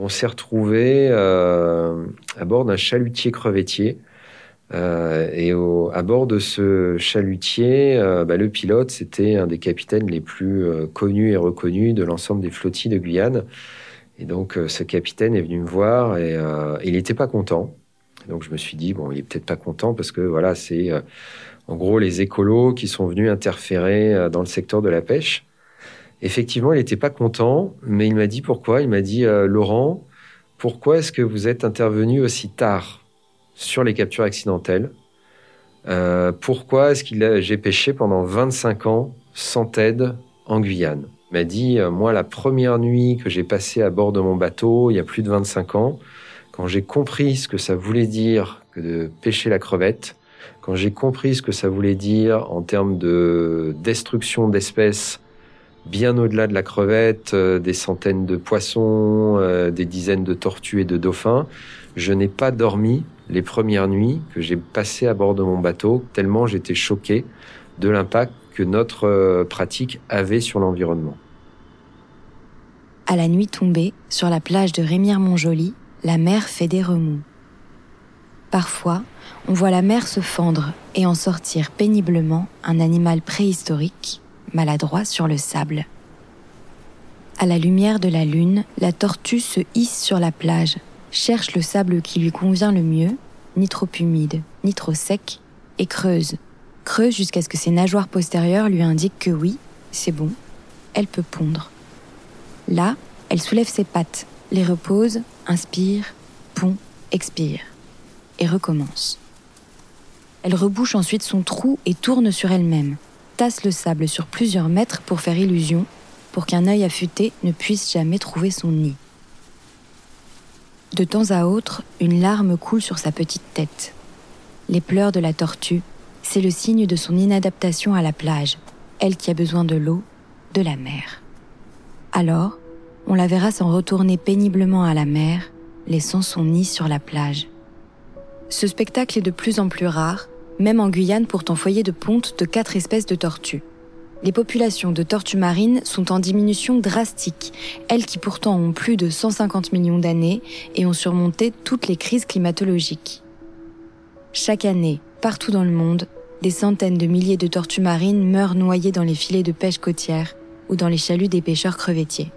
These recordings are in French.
On s'est retrouvé euh, à bord d'un chalutier crevettier. Euh, et à bord de ce chalutier, euh, bah, le pilote, c'était un des capitaines les plus connus et reconnus de l'ensemble des flottilles de Guyane. Et donc, ce capitaine est venu me voir et il n'était pas content. Donc, je me suis dit, bon, il est peut-être pas content parce que voilà, c'est en gros les écolos qui sont venus interférer dans le secteur de la pêche. Effectivement, il n'était pas content, mais il m'a dit pourquoi. Il m'a dit euh, Laurent, pourquoi est-ce que vous êtes intervenu aussi tard sur les captures accidentelles? Euh, Pourquoi est-ce que j'ai pêché pendant 25 ans sans aide en Guyane? Il m'a dit euh, moi, la première nuit que j'ai passée à bord de mon bateau, il y a plus de 25 ans, quand j'ai compris ce que ça voulait dire que de pêcher la crevette, quand j'ai compris ce que ça voulait dire en termes de destruction d'espèces bien au-delà de la crevette, euh, des centaines de poissons, euh, des dizaines de tortues et de dauphins. Je n'ai pas dormi les premières nuits que j'ai passées à bord de mon bateau, tellement j'étais choqué de l'impact que notre euh, pratique avait sur l'environnement. À la nuit tombée, sur la plage de Rémire-Montjoly, la mer fait des remous. Parfois, on voit la mer se fendre et en sortir péniblement un animal préhistorique maladroit sur le sable. À la lumière de la lune, la tortue se hisse sur la plage, cherche le sable qui lui convient le mieux, ni trop humide, ni trop sec, et creuse. Creuse jusqu'à ce que ses nageoires postérieures lui indiquent que oui, c'est bon, elle peut pondre. Là, elle soulève ses pattes, les repose, inspire, pond, expire, et recommence. Elle rebouche ensuite son trou et tourne sur elle-même tasse le sable sur plusieurs mètres pour faire illusion, pour qu'un œil affûté ne puisse jamais trouver son nid. De temps à autre, une larme coule sur sa petite tête. Les pleurs de la tortue, c'est le signe de son inadaptation à la plage, elle qui a besoin de l'eau, de la mer. Alors, on la verra s'en retourner péniblement à la mer, laissant son nid sur la plage. Ce spectacle est de plus en plus rare, même en Guyane pourtant foyer de ponte de quatre espèces de tortues. Les populations de tortues marines sont en diminution drastique, elles qui pourtant ont plus de 150 millions d'années et ont surmonté toutes les crises climatologiques. Chaque année, partout dans le monde, des centaines de milliers de tortues marines meurent noyées dans les filets de pêche côtière ou dans les chaluts des pêcheurs crevettiers.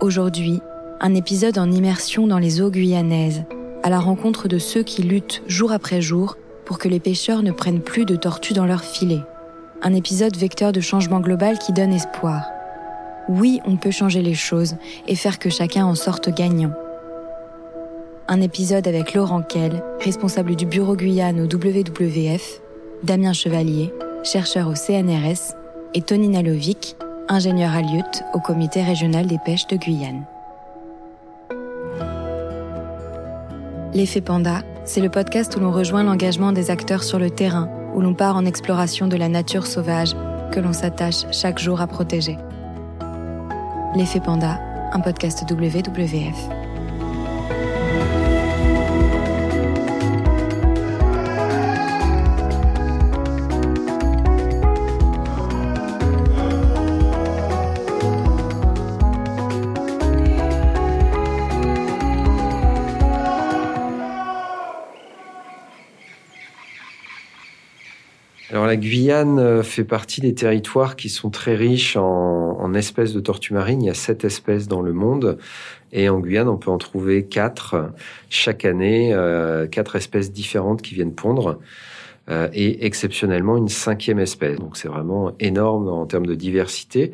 Aujourd'hui, un épisode en immersion dans les eaux guyanaises, à la rencontre de ceux qui luttent jour après jour pour que les pêcheurs ne prennent plus de tortues dans leurs filets. Un épisode vecteur de changement global qui donne espoir. Oui, on peut changer les choses et faire que chacun en sorte gagnant. Un épisode avec Laurent Kell, responsable du bureau Guyane au WWF, Damien Chevalier, chercheur au CNRS, et Tony Nalovic, ingénieur à au comité régional des pêches de Guyane. L'effet panda, c'est le podcast où l'on rejoint l'engagement des acteurs sur le terrain, où l'on part en exploration de la nature sauvage que l'on s'attache chaque jour à protéger. L'effet panda, un podcast WWF. La Guyane euh, fait partie des territoires qui sont très riches en, espèces de tortues marines. Il y a sept espèces dans le monde. Et en Guyane, on peut en trouver quatre chaque année, euh, quatre espèces différentes qui viennent pondre. Euh, et exceptionnellement une cinquième espèce. Donc c'est vraiment énorme en termes de diversité.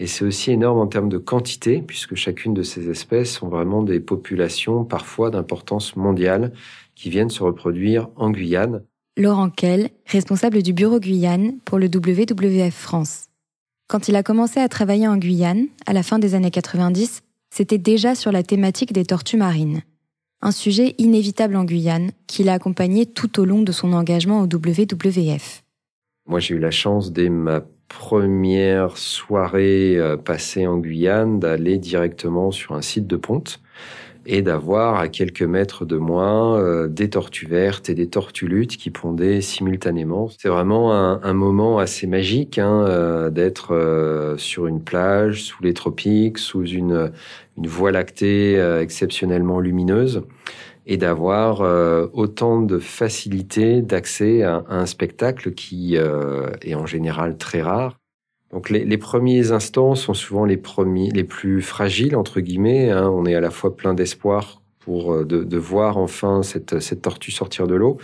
Et c'est aussi énorme en termes de quantité, puisque chacune de ces espèces sont vraiment des populations parfois d'importance mondiale qui viennent se reproduire en Guyane. Laurent Kell, responsable du bureau Guyane pour le WWF France. Quand il a commencé à travailler en Guyane, à la fin des années 90, c'était déjà sur la thématique des tortues marines. Un sujet inévitable en Guyane, qu'il a accompagné tout au long de son engagement au WWF. Moi, j'ai eu la chance, dès ma première soirée euh, passée en Guyane, d'aller directement sur un site de ponte et d'avoir à quelques mètres de moi euh, des tortues vertes et des tortues luttes qui pondaient simultanément. C'est vraiment un, moment assez magique hein, euh, d'être euh, sur une plage sous les tropiques, sous une, une voie lactée exceptionnellement lumineuse et d'avoir autant de facilité d'accès à, un spectacle qui est en général très rare. Donc les, premiers instants sont souvent les premiers, les plus fragiles entre guillemets. Hein. On est à la fois plein d'espoir pour euh, de, voir enfin cette, cette tortue sortir de l'eau,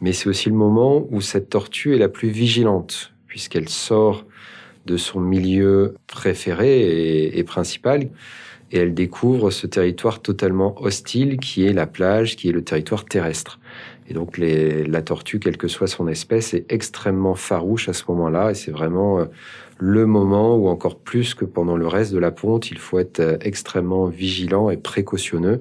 mais c'est aussi le moment où cette tortue est la plus vigilante puisqu'elle sort de son milieu préféré et, principal et elle découvre ce territoire totalement hostile qui est la plage, qui est le territoire terrestre. Et donc la tortue, quelle que soit son espèce, est extrêmement farouche à ce moment-là et c'est vraiment euh, le moment où encore plus que pendant le reste de la ponte, il faut être euh, extrêmement vigilant et précautionneux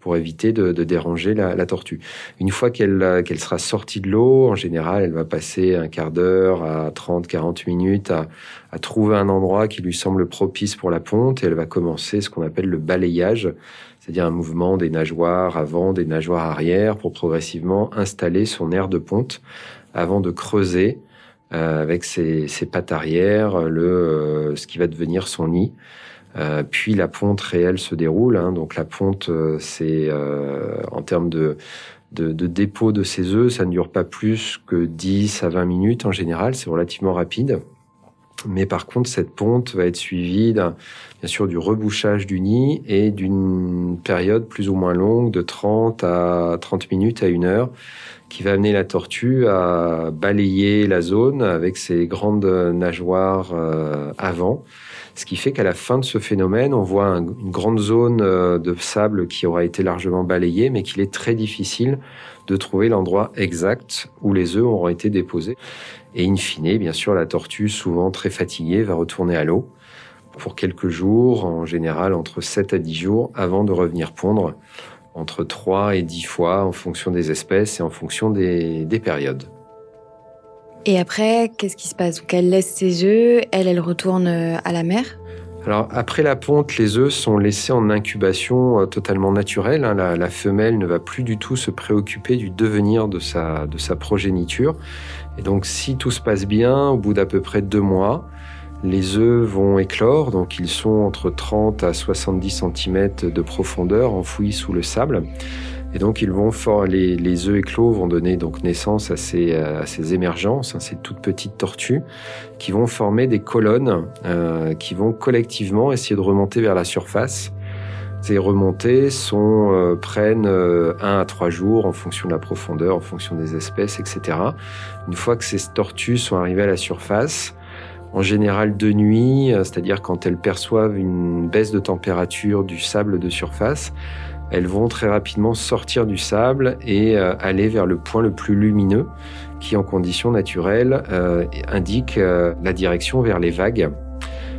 pour éviter de, déranger la, tortue. Une fois euh, qu'elle sera sortie de l'eau, en général, elle va passer un quart d'heure à 30, 40 minutes à, à, trouver un endroit qui lui semble propice pour la ponte et elle va commencer ce qu'on appelle le balayage, c'est-à-dire un mouvement des nageoires avant, des nageoires arrière pour progressivement installer son aire de ponte avant de creuser avec ses, pattes arrière, le, euh, ce qui va devenir son nid. Euh, puis la ponte réelle se déroule. Hein. donc la ponte, c'est en termes de, de, de, dépôt de ses œufs, ça ne dure pas plus que 10 à 20 minutes en général, c'est relativement rapide. Mais par contre, cette ponte va être suivie bien sûr du rebouchage du nid et d'une période plus ou moins longue de 30 à 30 minutes à une heure qui va amener la tortue à balayer la zone avec ses grandes nageoires euh, avant. Ce qui fait qu'à la fin de ce phénomène, on voit une grande zone euh, de sable qui aura été largement balayée, mais qu'il est très difficile de trouver l'endroit exact où les œufs auront été déposés. Et in fine, bien sûr, la tortue, souvent très fatiguée, va retourner à l'eau pour quelques jours, en général entre 7 à 10 jours, avant de revenir pondre entre 3 et 10 fois en fonction des espèces et en fonction des, des périodes. Et après, qu'est-ce qui se passe? Donc elle laisse ses œufs, elle, elle retourne euh, à la mer? Alors après la ponte, les œufs sont laissés en incubation euh, totalement naturelle. Hein. La, la, femelle ne va plus du tout se préoccuper du devenir de sa, de sa progéniture. Et donc si tout se passe bien, au bout d'à peu près deux mois, les œufs vont éclore, donc ils sont entre 30 à 70 cm de profondeur, enfouis sous le sable. Et donc ils vont les, les œufs éclos vont donner donc naissance à ces, à ces émergences, hein, ces toutes petites tortues, qui vont former des colonnes euh, qui vont collectivement essayer de remonter vers la surface. Ces remontées sont, euh, prennent euh, un à trois jours en fonction de la profondeur, en fonction des espèces, etc. Une fois que ces tortues sont arrivées à la surface, en général de nuit, euh, c'est-à-dire quand elles perçoivent une baisse de température du sable de surface, elles vont très rapidement sortir du sable et euh, aller vers le point le plus lumineux qui, en conditions naturelles, euh, indique la direction vers les vagues.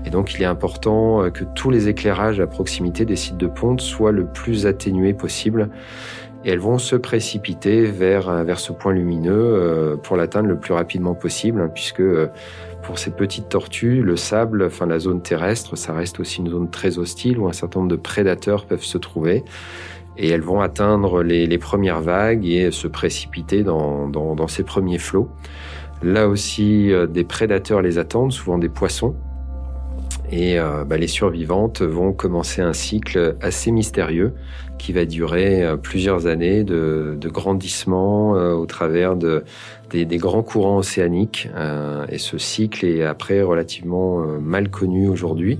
Et donc, il est important que tous les éclairages à proximité des sites de ponte soient le plus atténués possible. Et elles vont se précipiter vers, vers ce point lumineux pour l'atteindre le plus rapidement possible, hein, puisque pour ces petites tortues, le sable, enfin la zone terrestre, ça reste aussi une zone très hostile où un certain nombre de prédateurs peuvent se trouver. Et elles vont atteindre les, premières vagues et se précipiter dans, dans, ces premiers flots. Là aussi, euh, des prédateurs les attendent, souvent des poissons. Et euh, bah, les survivantes vont commencer un cycle assez mystérieux qui va durer euh, plusieurs années de, de grandissement au travers de, des, grands courants océaniques. Euh, et ce cycle est après relativement euh, mal connu aujourd'hui,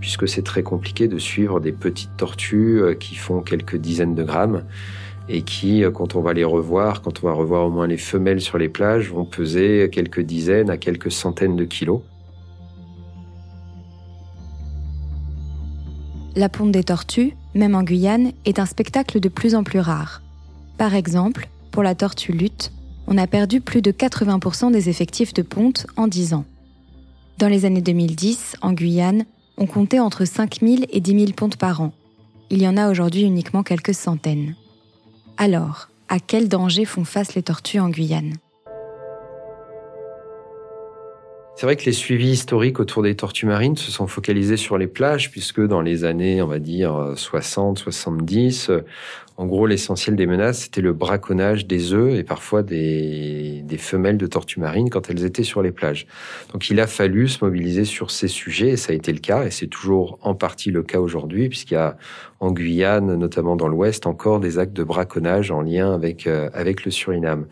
puisque c'est très compliqué de suivre des petites tortues euh, qui font quelques dizaines de grammes et qui, quand on va les revoir, quand on va revoir au moins les femelles sur les plages, vont peser quelques dizaines à quelques centaines de kilos. La ponte des tortues, même en Guyane, est un spectacle de plus en plus rare. Par exemple, pour la tortue lutte, on a perdu plus de 80% des effectifs de ponte en 10 ans. Dans les années 2010, en Guyane, on comptait entre 5 000 et 10 000 pontes par an. Il y en a aujourd'hui uniquement quelques centaines. Alors, à quel danger font face les tortues en Guyane? C'est vrai que les suivis historiques autour des tortues marines se sont focalisés sur les plages, puisque dans les années, on va dire, 60, 70, en gros, l'essentiel des menaces, c'était le braconnage des œufs et parfois des, des, femelles de tortues marines quand elles étaient sur les plages. Donc il a fallu se mobiliser sur ces sujets, et ça a été le cas, et c'est toujours en partie le cas aujourd'hui, puisqu'il y a en Guyane, notamment dans l'Ouest, encore des actes de braconnage en lien avec, euh, avec le Suriname.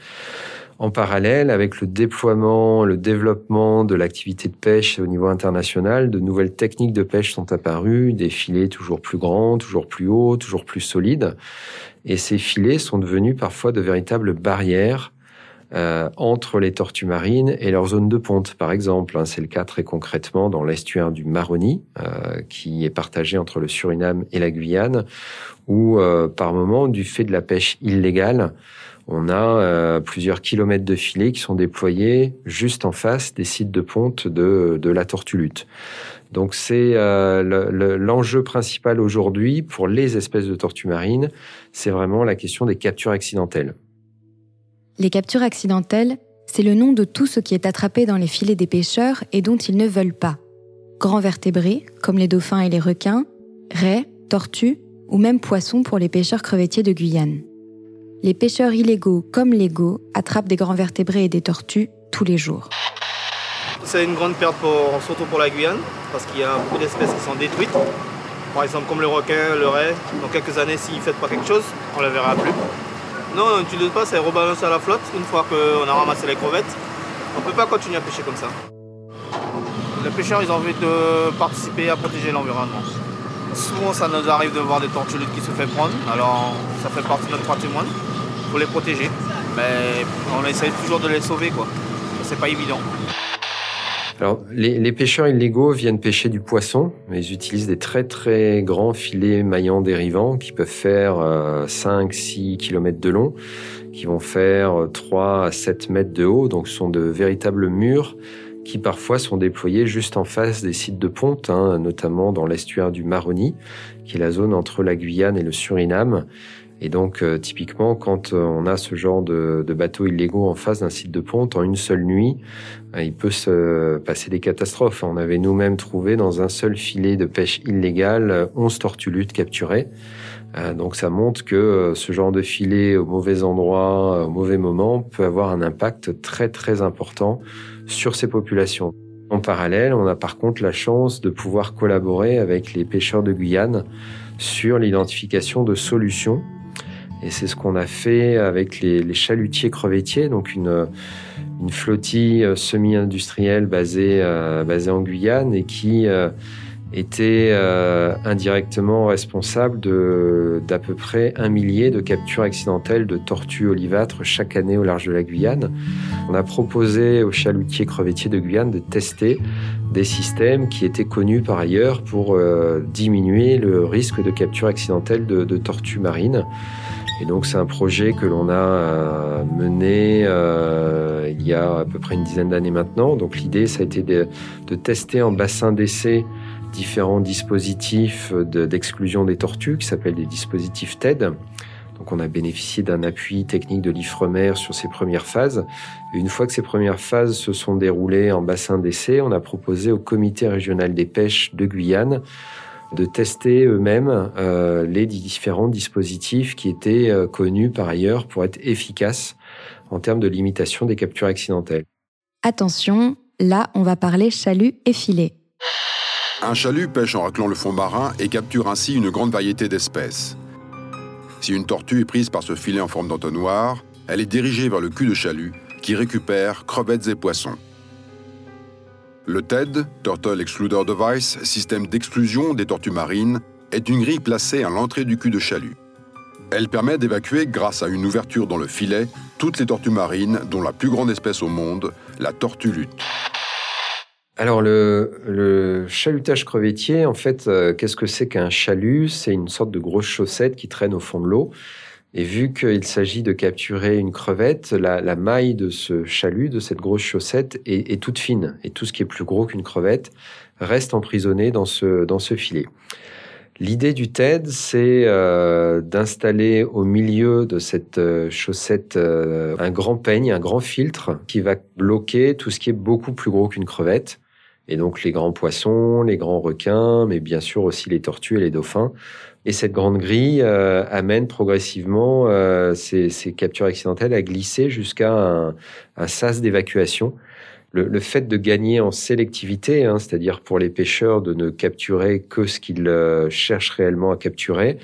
En parallèle, avec le déploiement, le développement de l'activité de pêche au niveau international, de nouvelles techniques de pêche sont apparues, des filets toujours plus grands, toujours plus hauts, toujours plus solides. Et ces filets sont devenus parfois de véritables barrières euh, entre les tortues marines et leur zone de ponte, par exemple. Hein. C'est le cas très concrètement dans l'estuaire du Maroni, euh, qui est partagé entre le Suriname et la Guyane, où euh, par moment, du fait de la pêche illégale, on a euh, plusieurs kilomètres de filets qui sont déployés juste en face des sites de ponte de, de la tortue-lutte. Donc c'est euh, l'enjeu principal aujourd'hui pour les espèces de tortues marines, c'est vraiment la question des captures accidentelles. Les captures accidentelles, c'est le nom de tout ce qui est attrapé dans les filets des pêcheurs et dont ils ne veulent pas. Grands vertébrés, comme les dauphins et les requins, raies, tortues ou même poissons pour les pêcheurs crevettiers de Guyane. Les pêcheurs illégaux comme légaux attrapent des grands vertébrés et des tortues tous les jours. C'est une grande perte pour, surtout pour la Guyane, parce qu'il y a beaucoup d'espèces qui sont détruites. Par exemple comme le requin, le ray. Dans quelques années, s'ils ne font pas quelque chose, on ne le verra plus. Non, tu ne pas, c'est rebalancer à la flotte une fois qu'on a ramassé les crevettes. On ne peut pas continuer à pêcher comme ça. Les pêcheurs, ils ont envie de participer à protéger l'environnement. Souvent, ça nous arrive de voir des tortues qui se font prendre, alors ça fait partie de notre patrimoine pour les protéger. Mais on essaie toujours de les sauver, quoi. C'est pas évident. Alors, les, pêcheurs illégaux viennent pêcher du poisson, ils utilisent des très très grands filets maillants dérivants qui peuvent faire 5-6 euh, km de long, qui vont faire 3 euh, à 7 mètres de haut, donc ce sont de véritables murs qui parfois sont déployés juste en face des sites de ponte, hein, notamment dans l'estuaire du Maroni, qui est la zone entre la Guyane et le Suriname, et donc, euh, typiquement, quand euh, on a ce genre de, de bateaux illégaux en face d'un site de ponte, en une seule nuit, euh, il peut se passer des catastrophes. On avait nous-mêmes trouvé dans un seul filet de pêche illégale 11 tortues luttes capturées. donc, ça montre que ce genre de filet au mauvais endroit, au mauvais moment, peut avoir un impact très, très important sur ces populations. En parallèle, on a par contre la chance de pouvoir collaborer avec les pêcheurs de Guyane sur l'identification de solutions et c'est ce qu'on a fait avec les, chalutiers crevettiers, donc une, une flottille euh, semi-industrielle basée, euh, basée en Guyane et qui euh, était euh, indirectement responsable de d'à peu près un millier de captures accidentelles de tortues olivâtres chaque année au large de la Guyane. On a proposé aux chalutiers crevettiers de Guyane de tester des systèmes qui étaient connus par ailleurs pour euh, diminuer le risque de capture accidentelle de, de tortues marines. Et donc c'est un projet que l'on a euh, mené euh, il y a à peu près une dizaine d'années maintenant. Donc l'idée, ça a été de, de tester en bassin d'essai différents dispositifs d'exclusion des tortues qui s'appellent des dispositifs TED. Donc on a bénéficié d'un appui technique de l'IFREMER sur ces premières phases. Une fois que ces premières phases se sont déroulées en bassin d'essai, on a proposé au comité régional des pêches de Guyane de tester eux-mêmes euh, les différents dispositifs qui étaient euh, connus par ailleurs pour être efficaces en termes de limitation des captures accidentelles. Attention, là on va parler chalut et filet. Un chalut pêche en raclant le fond marin et capture ainsi une grande variété d'espèces. Si une tortue est prise par ce filet en forme d'entonnoir, elle est dirigée vers le cul de chalut qui récupère crevettes et poissons. Le TED, Turtle Excluder Device, système d'exclusion des tortues marines, est une grille placée à l'entrée du cul de chalut. Elle permet d'évacuer, grâce à une ouverture dans le filet, toutes les tortues marines, dont la plus grande espèce au monde, la tortue lutte. Alors le, chalutage crevettier, en fait, euh, qu'est-ce que c'est qu'un chalut? C'est une sorte de grosse chaussette qui traîne au fond de l'eau. Et vu qu'il s'agit de capturer une crevette, la, maille de ce chalut, de cette grosse chaussette, est, toute fine. Et tout ce qui est plus gros qu'une crevette reste emprisonné dans ce, dans ce filet. L'idée du TED, c'est euh, d'installer au milieu de cette euh, chaussette euh, un grand peigne, un grand filtre qui va bloquer tout ce qui est beaucoup plus gros qu'une crevette. Et donc les grands poissons, les grands requins, mais bien sûr aussi les tortues et les dauphins. Et cette grande grille amène progressivement ces, ces, captures accidentelles à glisser jusqu'à un, un sas d'évacuation le, fait de gagner en sélectivité, hein, c'est-à-dire pour les pêcheurs de ne capturer que ce qu'ils euh, cherchent réellement à capturer,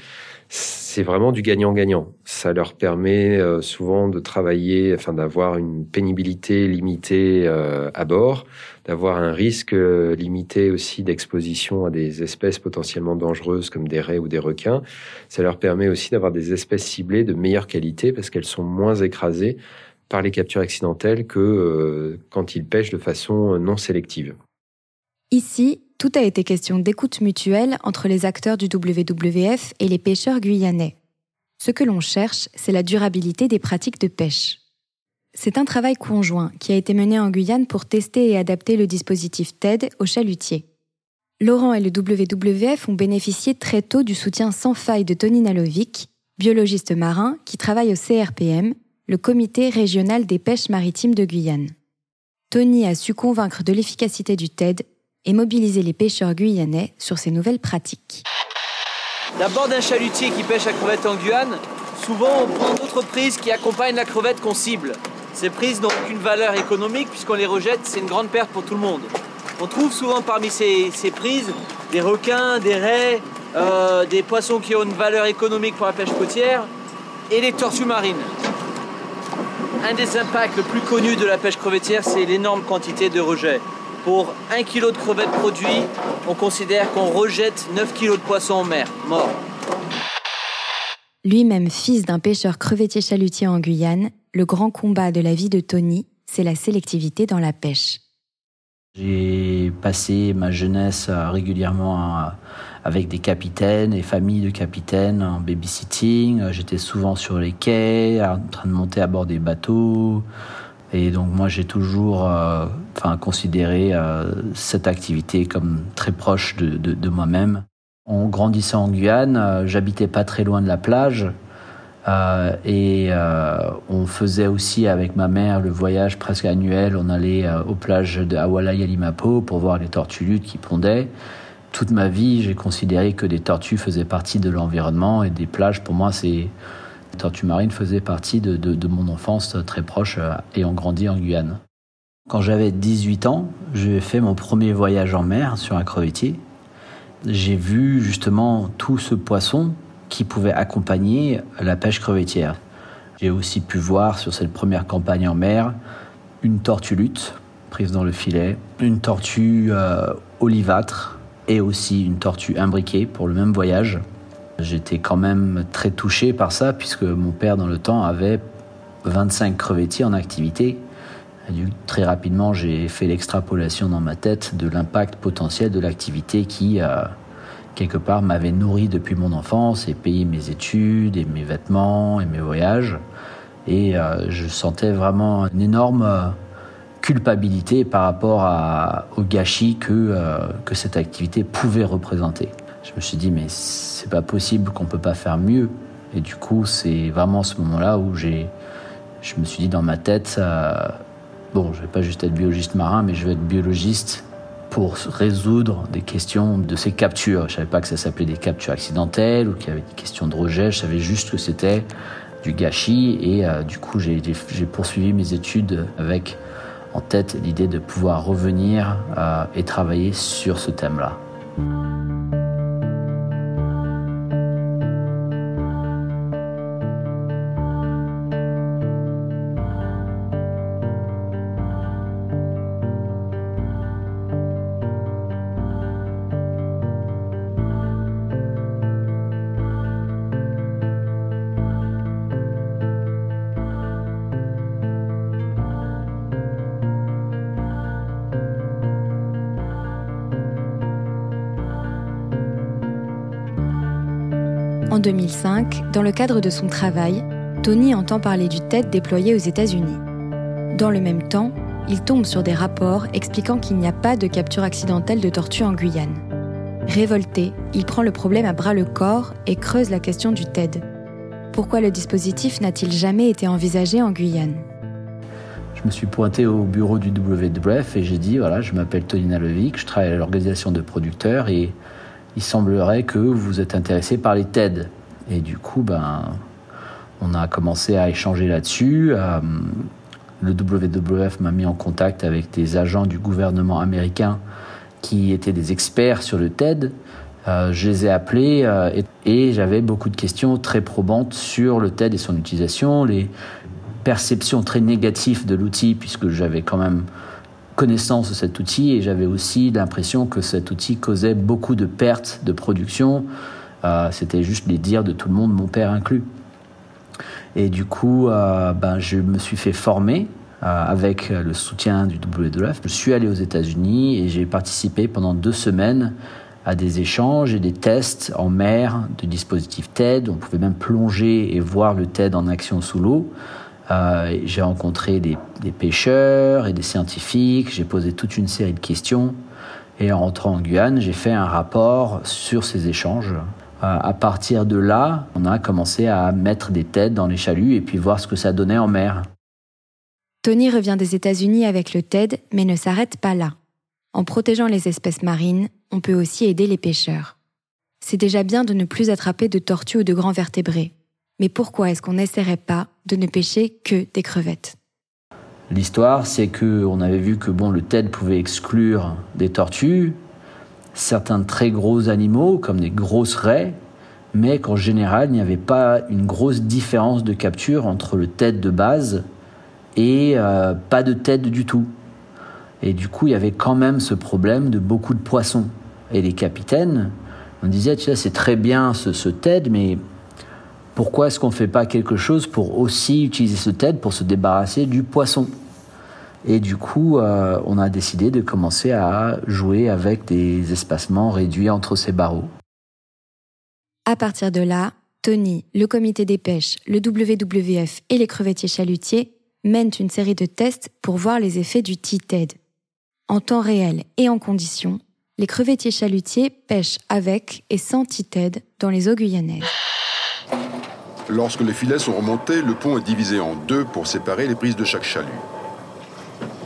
c'est vraiment du gagnant-gagnant. Ça leur permet euh, souvent de travailler, enfin d'avoir une pénibilité limitée euh, à bord, d'avoir un risque limité aussi d'exposition à des espèces potentiellement dangereuses comme des raies ou des requins. Ça leur permet aussi d'avoir des espèces ciblées de meilleure qualité parce qu'elles sont moins écrasées par les captures accidentelles que euh, quand ils pêchent de façon non sélective. Ici, tout a été question d'écoute mutuelle entre les acteurs du WWF et les pêcheurs guyanais. Ce que l'on cherche, c'est la durabilité des pratiques de pêche. C'est un travail conjoint qui a été mené en Guyane pour tester et adapter le dispositif TED aux chalutiers. Laurent et le WWF ont bénéficié très tôt du soutien sans faille de Tony Nalovic, biologiste marin qui travaille au CRPM le Comité régional des pêches maritimes de Guyane. Tony a su convaincre de l'efficacité du TED et mobiliser les pêcheurs guyanais sur ces nouvelles pratiques. D'abord d'un chalutier qui pêche à crevette en Guyane, souvent on prend d'autres prises qui accompagnent la crevette qu'on cible. Ces prises n'ont aucune valeur économique puisqu'on les rejette, c'est une grande perte pour tout le monde. On trouve souvent parmi ces, prises des requins, des raies, euh, des poissons qui ont une valeur économique pour la pêche côtière et des tortues marines. Un des impacts le plus connus de la pêche crevettière, c'est l'énorme quantité de rejets. Pour 1 kg de crevettes produit, on considère qu'on rejette 9 kg de poissons en mer, morts. Lui-même fils d'un pêcheur crevettier chalutier en Guyane, le grand combat de la vie de Tony, c'est la sélectivité dans la pêche. J'ai passé ma jeunesse euh, régulièrement avec des capitaines et familles de capitaines en babysitting. Euh, j'étais souvent sur les quais, en train de monter à bord des bateaux. Et donc moi j'ai toujours euh, enfin, considéré cette activité comme très proche de, moi-même. En grandissant en Guyane, j'habitais pas très loin de la plage. Euh, et euh, on faisait aussi avec ma mère le voyage presque annuel. On allait euh, aux plages de Awala et Limapo pour voir les tortues luttes qui pondaient. Toute ma vie, j'ai considéré que des tortues faisaient partie de l'environnement et des plages, pour moi, c'est les tortues marines faisaient partie de, mon enfance très proche et ont grandi en Guyane. Quand j'avais 18 ans, j'ai fait mon premier voyage en mer sur un crevettier. J'ai vu justement tout ce poisson qui pouvait accompagner la pêche crevettière. J'ai aussi pu voir sur cette première campagne en mer une tortue lutte prise dans le filet, une tortue euh, olivâtre et aussi une tortue imbriquée pour le même voyage. J'étais quand même très touché par ça puisque mon père dans le temps avait 25 crevettiers en activité. très rapidement, j'ai fait l'extrapolation dans ma tête de l'impact potentiel de l'activité qui, euh, quelque part, m'avait nourri depuis mon enfance et payé mes études et mes vêtements et mes voyages. Et euh, je sentais vraiment une énorme euh, culpabilité par rapport au gâchis que, que cette activité pouvait représenter. Je me suis dit, mais c'est pas possible qu'on peut pas faire mieux. Et du coup, c'est vraiment ce moment-là où j'ai, je me suis dit dans ma tête, bon, je vais pas juste être biologiste marin, mais je vais être biologiste pour résoudre des questions de ces captures. Je savais pas que ça s'appelait des captures accidentelles ou qu'il y avait des questions de rejet. Je savais juste que c'était du gâchis et euh, du coup j'ai poursuivi mes études avec en tête l'idée de pouvoir revenir euh, et travailler sur ce thème-là. 2005, dans le cadre de son travail, Tony entend parler du TED déployé aux États-Unis. Dans le même temps, il tombe sur des rapports expliquant qu'il n'y a pas de capture accidentelle de tortues en Guyane. Révolté, il prend le problème à bras le corps et creuse la question du TED. Pourquoi le dispositif n'a-t-il jamais été envisagé en Guyane? Je me suis pointé au bureau du WWF et j'ai dit voilà, je m'appelle Tony Nalovic, je travaille à l'organisation de producteurs et il semblerait que vous êtes intéressé par les TED. Et du coup, ben, on a commencé à échanger là-dessus. Euh, le WWF m'a mis en contact avec des agents du gouvernement américain qui étaient des experts sur le TED. Euh, je les ai appelés euh, et, j'avais beaucoup de questions très probantes sur le TED et son utilisation, les perceptions très négatives de l'outil, puisque j'avais quand même connaissance de cet outil et j'avais aussi l'impression que cet outil causait beaucoup de pertes de production. Euh, c'était juste les dires de tout le monde, mon père inclus. Et du coup, ben, je me suis fait former euh, avec le soutien du WWF. Je suis allé aux États-Unis et j'ai participé pendant deux semaines à des échanges et des tests en mer de dispositifs TED. On pouvait même plonger et voir le TED en action sous l'eau. Euh, j'ai rencontré des, des, pêcheurs et des scientifiques, j'ai posé toute une série de questions. Et en rentrant en Guyane, j'ai fait un rapport sur ces échanges. Euh, à partir de là, on a commencé à mettre des TED dans les chaluts et puis voir ce que ça donnait en mer. Tony revient des États-Unis avec le TED, mais ne s'arrête pas là. En protégeant les espèces marines, on peut aussi aider les pêcheurs. C'est déjà bien de ne plus attraper de tortues ou de grands vertébrés. Mais pourquoi est-ce qu'on n'essaierait pas de ne pêcher que des crevettes? L'histoire, c'est que on avait vu que bon, le TED pouvait exclure des tortues, certains très gros animaux comme des grosses raies, mais qu'en général, il n'y avait pas une grosse différence de capture entre le TED de base et euh, pas de tête du tout. Et du coup, il y avait quand même ce problème de beaucoup de poissons. Et les capitaines, on disait, tu sais, c'est très bien ce, ce TED, mais pourquoi est-ce qu'on ne fait pas quelque chose pour aussi utiliser ce TED pour se débarrasser du poisson? Et du coup, euh, on a décidé de commencer à jouer avec des espacements réduits entre ces barreaux. À partir de là, Tony, le comité des pêches, le WWF et les crevettiers chalutiers mènent une série de tests pour voir les effets du T-TED. En temps réel et en conditions, les crevettiers chalutiers pêchent avec et sans T-TED dans les eaux guyanaises. Lorsque les filets sont remontés, le pont est divisé en deux pour séparer les prises de chaque chalut.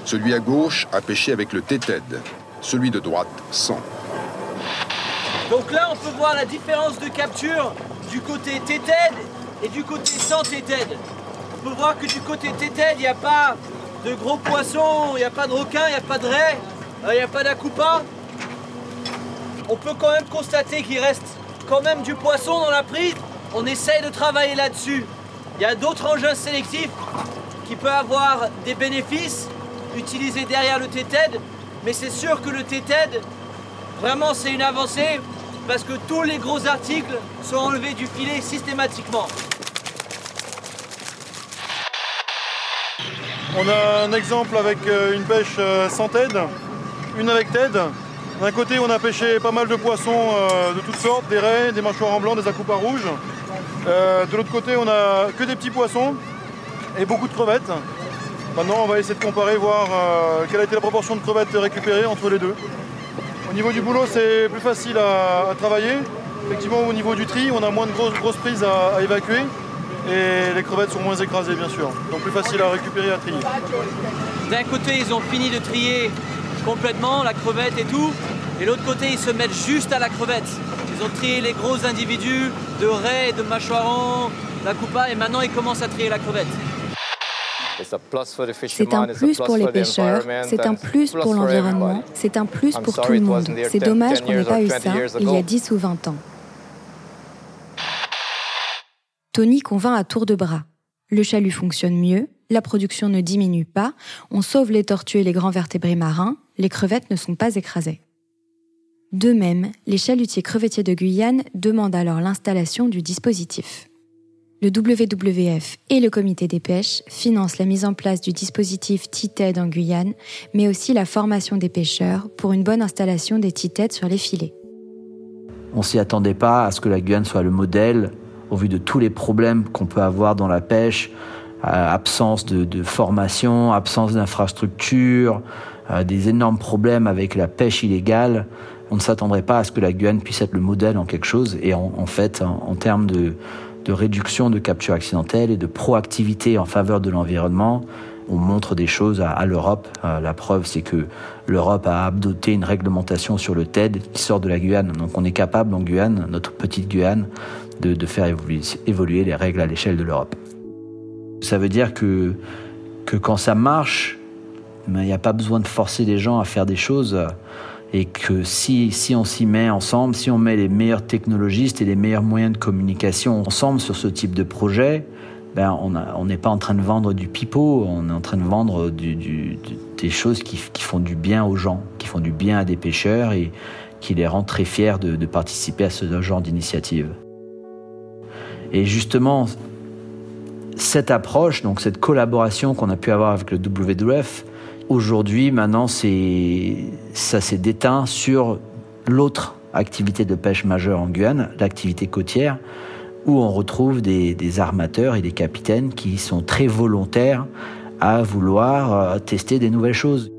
Celui à gauche a pêché avec le T-TED, celui de droite sans. Donc là, on peut voir la différence de capture du côté T-TED et du côté sans T-TED on peut voir que du côté Tétel, il n'y a pas de gros poissons, il n'y a pas de requins, il n'y a pas de raies, euh, il n'y a pas d'acoupa. On peut quand même constater qu'il reste quand même du poisson dans la prise. On essaye de travailler là-dessus. Il y a d'autres engins sélectifs qui peuvent avoir des bénéfices utilisés derrière le TTED, mais c'est sûr que le TTED, vraiment c'est une avancée parce que tous les gros articles sont enlevés du filet systématiquement. On a un exemple avec euh, une pêche euh, sans TED, une avec TED. D'un côté, on a pêché pas mal de poissons euh, de toutes sortes, des raies, des mâchoires en blanc, des acoupas rouges. de l'autre côté, on a que des petits poissons et beaucoup de crevettes. Maintenant, on va essayer de comparer, voir quelle a été la proportion de crevettes récupérées entre les deux. Au niveau du boulot, c'est plus facile à, travailler. Effectivement, au niveau du tri, on a moins de grosses, prises à évacuer et les crevettes sont moins écrasées bien sûr, donc plus facile à récupérer et à trier. D'un côté ils ont fini de trier complètement la crevette et tout, et l'autre côté ils se mettent juste à la crevette. Ils ont trié les gros individus de raies, de mâchoirons, coupa et maintenant ils commencent à trier la crevette. C'est un plus pour les pêcheurs, c'est un plus pour l'environnement, c'est un plus pour tout le monde. C'est dommage qu'on n'ait pas eu ça il y a 10 ou 20 ans. Tony convainc à tour de bras. Le chalut fonctionne mieux, la production ne diminue pas, on sauve les tortues et les grands vertébrés marins, les crevettes ne sont pas écrasées. De même, les chalutiers crevettiers de Guyane demandent alors l'installation du dispositif. Le WWF et le comité des pêches financent la mise en place du dispositif TITED en Guyane, mais aussi la formation des pêcheurs pour une bonne installation des TITED sur les filets. On s'y attendait pas à ce que la Guyane soit le modèle au vu de tous les problèmes qu'on peut avoir dans la pêche, euh, absence de, formation, absence d'infrastructure, euh, des énormes problèmes avec la pêche illégale. on ne s'attendrait pas à ce que la Guyane puisse être le modèle en quelque chose. Et en, fait, en, termes de, réduction de capture accidentelle et de proactivité en faveur de l'environnement, on montre des choses à, l'Europe. Euh, la preuve, c'est que l'Europe a adopté une réglementation sur le TED qui sort de la Guyane. Donc on est capable en Guyane, notre petite Guyane, de, faire évoluer, évoluer, les règles à l'échelle de l'Europe. Ça veut dire que, que quand ça marche, ben, il n'y a pas besoin de forcer les gens à faire des choses et que si, si on s'y met ensemble, si on met les meilleurs technologistes et les meilleurs moyens de communication ensemble sur ce type de projet, ben on n'est pas en train de vendre du pipeau, on est en train de vendre des choses qui, font du bien aux gens, qui font du bien à des pêcheurs et qui les rend très fiers de, de participer à ce genre d'initiative. Et justement, cette approche, donc cette collaboration qu'on a pu avoir avec le WWF, Aujourd'hui, maintenant, ça s'est déteint sur l'autre activité de pêche majeure en Guyane, l'activité côtière, où on retrouve des, des, armateurs et des capitaines qui sont très volontaires à vouloir euh, tester des nouvelles choses.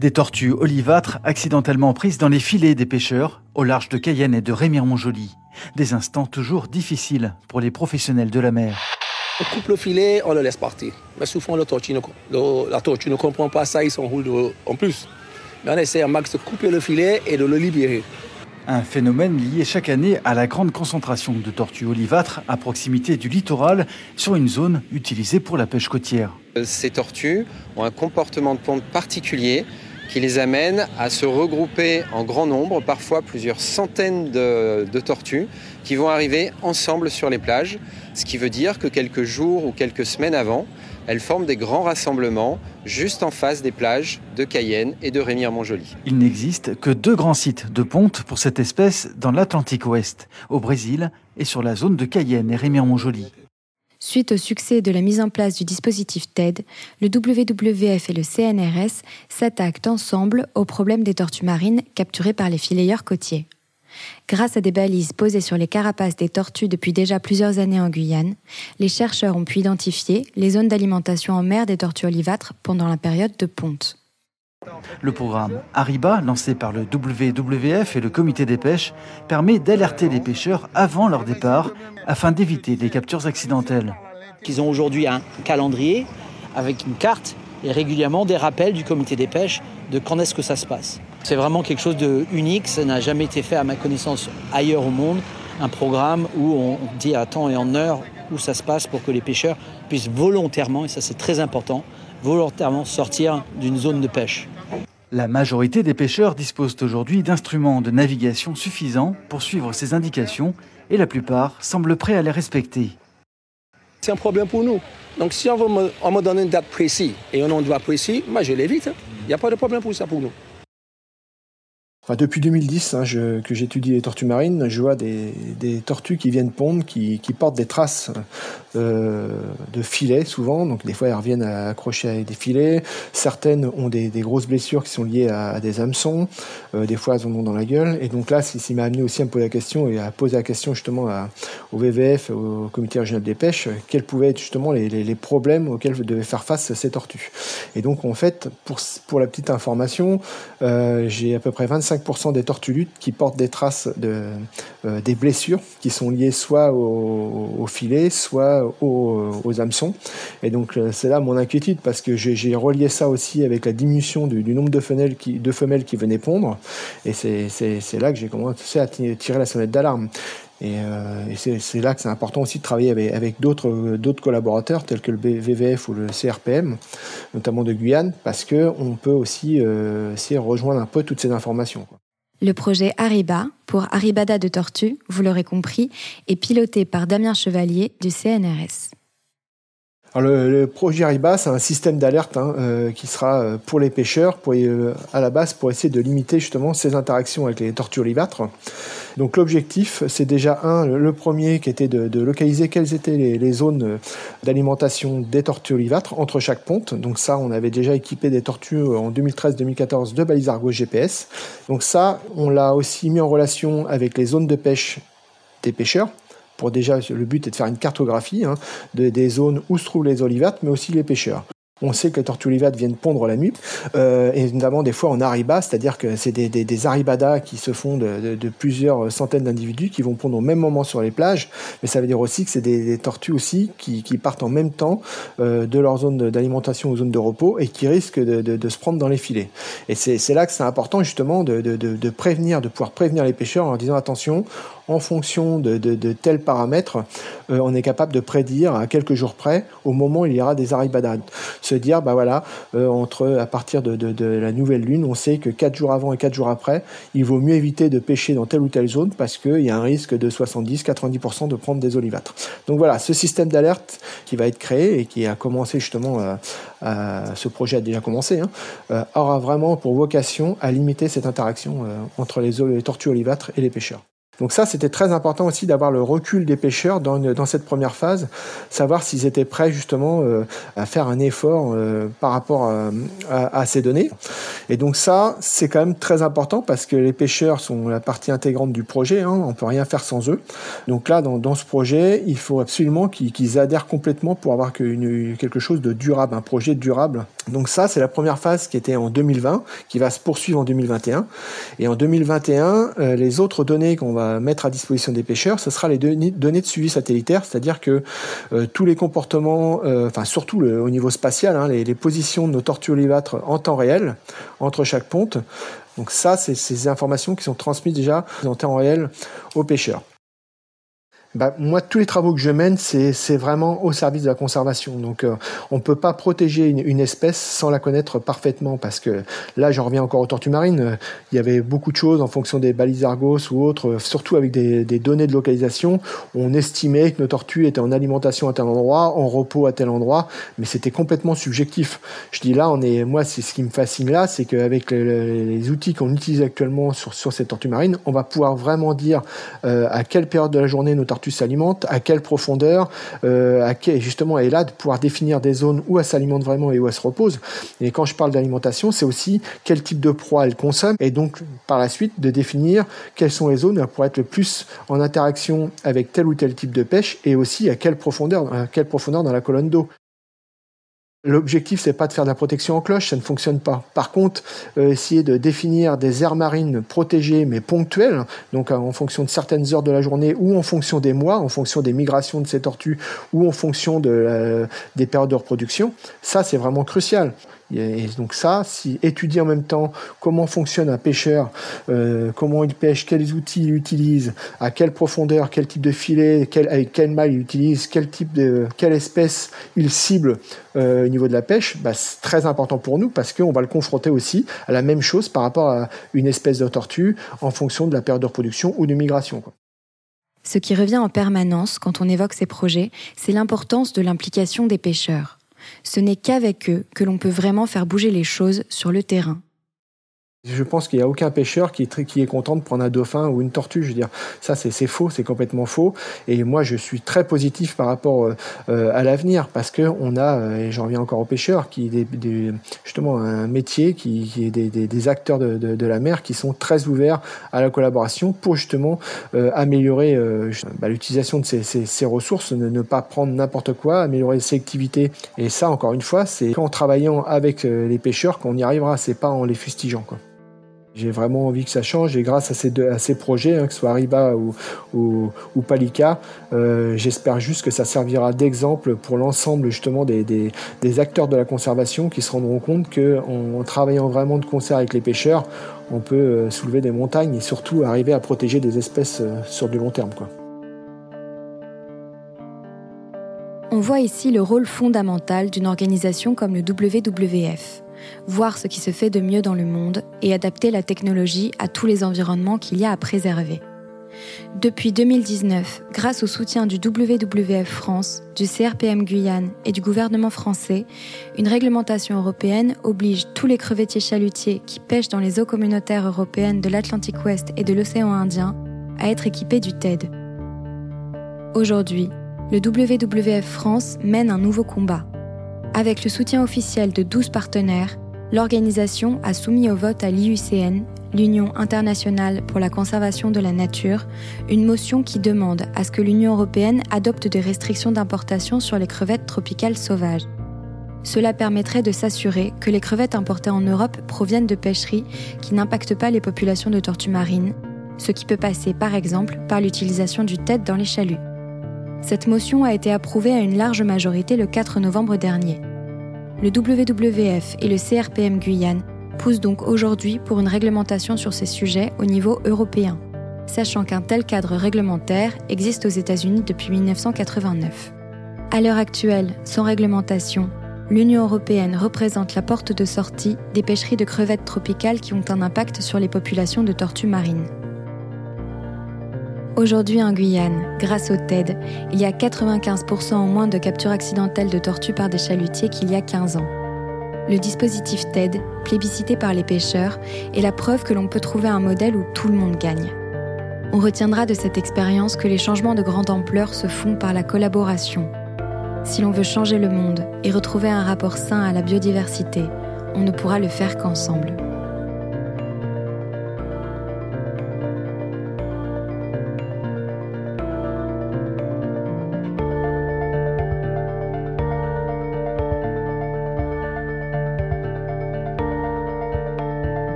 Des tortues olivâtres accidentellement prises dans les filets des pêcheurs au large de Cayenne et de Rémire-Montjoly. Des instants toujours difficiles pour les professionnels de la mer. On coupe le filet, on le laisse partir. Mais souvent, la tortue ne comprend pas ça, il s'enroule en plus. Mais on essaie un max de couper le filet et de le libérer. Un phénomène lié chaque année à la grande concentration de tortues olivâtres à proximité du littoral sur une zone utilisée pour la pêche côtière. Ces tortues ont un comportement de ponte particulier qui les amène à se regrouper en grand nombre, parfois plusieurs centaines de, tortues, qui vont arriver ensemble sur les plages, ce qui veut dire que quelques jours ou quelques semaines avant, elles forment des grands rassemblements juste en face des plages de Cayenne et de Rémire-Montjoly. Il n'existe que deux grands sites de ponte pour cette espèce dans l'Atlantique Ouest, au Brésil et sur la zone de Cayenne et Rémire-Montjoly. Suite au succès de la mise en place du dispositif TED, le WWF et le CNRS s'attaquent ensemble au problème des tortues marines capturées par les fileyeurs côtiers. Grâce à des balises posées sur les carapaces des tortues depuis déjà plusieurs années en Guyane, les chercheurs ont pu identifier les zones d'alimentation en mer des tortues olivâtres pendant la période de ponte. Le programme Ariba, lancé par le WWF et le comité des pêches, permet d'alerter les pêcheurs avant leur départ afin d'éviter des captures accidentelles. Ils ont aujourd'hui un calendrier avec une carte et régulièrement des rappels du comité des pêches de quand est-ce que ça se passe. C'est vraiment quelque chose de unique, ça n'a jamais été fait à ma connaissance ailleurs au monde, un programme où on dit à temps et en heure où ça se passe pour que les pêcheurs puissent volontairement, et ça c'est très important, volontairement sortir d'une zone de pêche. La majorité des pêcheurs disposent aujourd'hui d'instruments de navigation suffisants pour suivre ces indications et la plupart semblent prêts à les respecter. C'est un problème pour nous. Donc si on, me, donne une date précise et un endroit précis, moi je l'évite. Il n'y a pas de problème pour ça pour nous depuis 2010 hein, que j'étudie les tortues marines, je vois des, tortues qui viennent pondre, qui, portent des traces euh, de filets souvent. Donc des fois elles reviennent à accrocher avec des filets. Certaines ont des, grosses blessures qui sont liées à, des hameçons. Euh, des fois elles en ont dans la gueule. Et donc là, il m'a amené aussi à me poser la question et à poser la question justement au VVF, au Comité régional des pêches, quels pouvaient être justement les, problèmes auxquels devaient faire face ces tortues. Et donc en fait, pour, pour la petite information, euh, j'ai à peu près 25 des tortues qui portent des traces de, euh, des blessures qui sont liées soit au, filet, soit aux hameçons. Et donc euh, c'est là mon inquiétude parce que j'ai relié ça aussi avec la diminution du, nombre de femelles, qui, de femelles qui venaient pondre. Et c'est là que j'ai commencé à tirer la sonnette d'alarme. Et, c'est là que c'est important aussi de travailler avec, d'autres collaborateurs tels que le VVF ou le CRPM, notamment de Guyane, parce qu'on peut aussi rejoindre un peu toutes ces informations. Le projet Ariba, pour Aribada de Tortue, vous l'aurez compris, est piloté par Damien Chevalier du CNRS. Le, projet Ariba, c'est un système d'alerte hein, euh, qui sera euh, pour les pêcheurs, euh, à la base pour essayer de limiter justement ces interactions avec les tortues olivâtres. Donc l'objectif, c'est déjà un, le premier qui était de, localiser quelles étaient les, zones d'alimentation des tortues olivâtres entre chaque ponte. Donc ça, on avait déjà équipé des tortues en 2013-2014 de balises Argo GPS. Donc ça, on l'a aussi mis en relation avec les zones de pêche des pêcheurs pour déjà, le but est de faire une cartographie hein, des zones où se trouvent les olivates, mais aussi les pêcheurs. On sait que les tortues olivates viennent pondre la nuit, euh, et notamment des fois en ariba, c'est-à-dire que c'est des, des, aribadas qui se font de, plusieurs centaines d'individus qui vont pondre au même moment sur les plages, mais ça veut dire aussi que c'est des, tortues aussi qui, partent en même temps euh, de leur zone d'alimentation aux zones de repos et qui risquent de, se prendre dans les filets. Et c'est là que c'est important justement de, prévenir, de pouvoir prévenir les pêcheurs en disant attention, en fonction de, tels paramètres, euh, on est capable de prédire à quelques jours près au moment où il y aura des aribadades. Se dire, bah voilà, euh, entre à partir de, la nouvelle lune, on sait que 4 jours avant et 4 jours après, il vaut mieux éviter de pêcher dans telle ou telle zone parce qu'il y a un risque de 70-90% de prendre des olivâtres. Donc voilà, ce système d'alerte qui va être créé et qui a commencé justement, euh, ce projet a déjà commencé, hein, aura vraiment pour vocation à limiter cette interaction entre les, les tortues olivâtres et les pêcheurs. Donc ça, c'était très important aussi d'avoir le recul des pêcheurs dans, dans cette première phase, savoir s'ils étaient prêts justement euh, à faire un effort euh, par rapport à, à, ces données. Et donc ça, c'est quand même très important parce que les pêcheurs sont la partie intégrante du projet, hein, on peut rien faire sans eux. Donc là, dans, dans ce projet, il faut absolument qu'ils adhèrent complètement pour avoir une, quelque chose de durable, un projet durable. Donc ça, c'est la première phase qui était en 2020, qui va se poursuivre en 2021. Et en 2021, euh, les autres données qu'on va mettre à disposition des pêcheurs, ce sera les données, de suivi satellitaire, c'est-à-dire que euh, tous les comportements, euh, enfin surtout au niveau spatial, hein, les, positions de nos tortues olivâtres en temps réel entre chaque ponte. Donc ça, c'est ces informations qui sont transmises déjà en temps réel aux pêcheurs bah, moi, tous les travaux que je mène, c'est vraiment au service de la conservation. Donc, euh, on ne peut pas protéger une, une, espèce sans la connaître parfaitement, parce que là, j'en reviens encore aux tortues marines. Euh, il y avait beaucoup de choses en fonction des balises Argos ou autres, euh, surtout avec des, des, données de localisation. On estimait que nos tortues étaient en alimentation à tel endroit, en repos à tel endroit, mais c'était complètement subjectif. Je dis là, on est, moi, c'est ce qui me fascine là, c'est qu'avec les, les, outils qu'on utilise actuellement sur, sur ces tortues marines, on va pouvoir vraiment dire euh, à quelle période de la journée nos tortues s'alimente, à quelle profondeur, euh, à quel, justement, et là de pouvoir définir des zones où elle s'alimente vraiment et où elle se repose. Et quand je parle d'alimentation, c'est aussi quel type de proie elle consomme, et donc par la suite de définir quelles sont les zones pourrait être le plus en interaction avec tel ou tel type de pêche, et aussi quelle à quelle profondeur dans la colonne d'eau. L'objectif, c'est pas de faire de la protection en cloche, ça ne fonctionne pas. Par contre, euh, essayer de définir des aires marines protégées mais ponctuelles, donc en fonction de certaines heures de la journée ou en fonction des mois, en fonction des migrations de ces tortues ou en fonction de des périodes de reproduction, ça c'est vraiment crucial. Et donc ça, si étudier en même temps comment fonctionne un pêcheur, euh, comment il pêche, quels outils il utilise, à quelle profondeur, quel type de filet, quel, avec quel mal il utilise, quel type de, quelle espèce il cible euh, au niveau de la pêche, bah, c'est très important pour nous parce qu'on va le confronter aussi à la même chose par rapport à une espèce de tortue en fonction de la période de reproduction ou de migration. Ce qui revient en permanence quand on évoque ces projets, c'est l'importance de l'implication des pêcheurs. Ce n'est qu'avec eux que l'on peut vraiment faire bouger les choses sur le terrain. Je pense qu'il n'y a aucun pêcheur qui est, qui est, content de prendre un dauphin ou une tortue. Je veux dire, ça c'est faux, c'est complètement faux. Et moi, je suis très positif par rapport euh, euh, à l'avenir parce que on a, euh, et j'en reviens encore aux pêcheurs, qui justement un métier qui, est des, acteurs de, la mer qui sont très ouverts à la collaboration pour justement améliorer bah, l'utilisation de ces, ressources, ne, ne, pas prendre n'importe quoi, améliorer la sélectivité. Et ça, encore une fois, c'est en travaillant avec les pêcheurs qu'on y arrivera. C'est pas en les fustigeant. Quoi. J'ai vraiment envie que ça change et grâce à ces, deux, à ces projets, hein, que ce soit Arriba ou, ou, Palika, euh, j'espère juste que ça servira d'exemple pour l'ensemble justement des, des, acteurs de la conservation qui se rendront compte qu'en en travaillant vraiment de concert avec les pêcheurs, on peut euh, soulever des montagnes et surtout arriver à protéger des espèces euh, sur du long terme. On voit ici le rôle fondamental d'une organisation comme le WWF voir ce qui se fait de mieux dans le monde et adapter la technologie à tous les environnements qu'il y a à préserver. Depuis 2019, grâce au soutien du WWF France, du CRPM Guyane et du gouvernement français, une réglementation européenne oblige tous les crevettiers chalutiers qui pêchent dans les eaux communautaires européennes de l'Atlantique Ouest et de l'océan Indien à être équipés du TED. Aujourd'hui, le WWF France mène un nouveau combat. Avec le soutien officiel de 12 partenaires, l'organisation a soumis au vote à l'IUCN l'Union internationale pour la conservation de la nature, une motion qui demande à ce que l'Union européenne adopte des restrictions d'importation sur les crevettes tropicales sauvages. Cela permettrait de s'assurer que les crevettes importées en Europe proviennent de pêcheries qui n'impactent pas les populations de tortues marines, ce qui peut passer par exemple par l'utilisation du TED dans les chaluts. Cette motion a été approuvée à une large majorité le 4 novembre dernier. Le WWF et le CRPM Guyane pousse donc aujourd'hui pour une réglementation sur ces sujets au niveau européen, sachant qu'un tel cadre réglementaire existe aux États-Unis depuis 1989. À l'heure actuelle, sans réglementation, l'Union européenne représente la porte de sortie des pêcheries de crevettes tropicales qui ont un impact sur les populations de tortues marines. Aujourd'hui en Guyane, grâce au TED, il y a 95% en moins de captures accidentelles de tortues par des chalutiers qu'il y a 15 ans. Le dispositif TED, plébiscité par les pêcheurs, est la preuve que l'on peut trouver un modèle où tout le monde gagne. On retiendra de cette expérience que les changements de grande ampleur se font par la collaboration. Si l'on veut changer le monde et retrouver un rapport sain à la biodiversité, on ne pourra le faire qu'ensemble.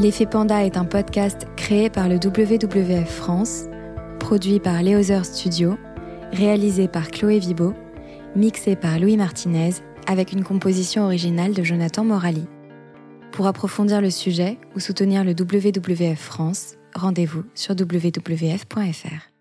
L'effet Panda est un podcast créé par le WWF France, produit par Leozer Studio, réalisé par Chloé Vibo, mixé par Louis Martinez avec une composition originale de Jonathan Morali. Pour approfondir le sujet ou soutenir le WWF France, rendez-vous sur wwf.fr.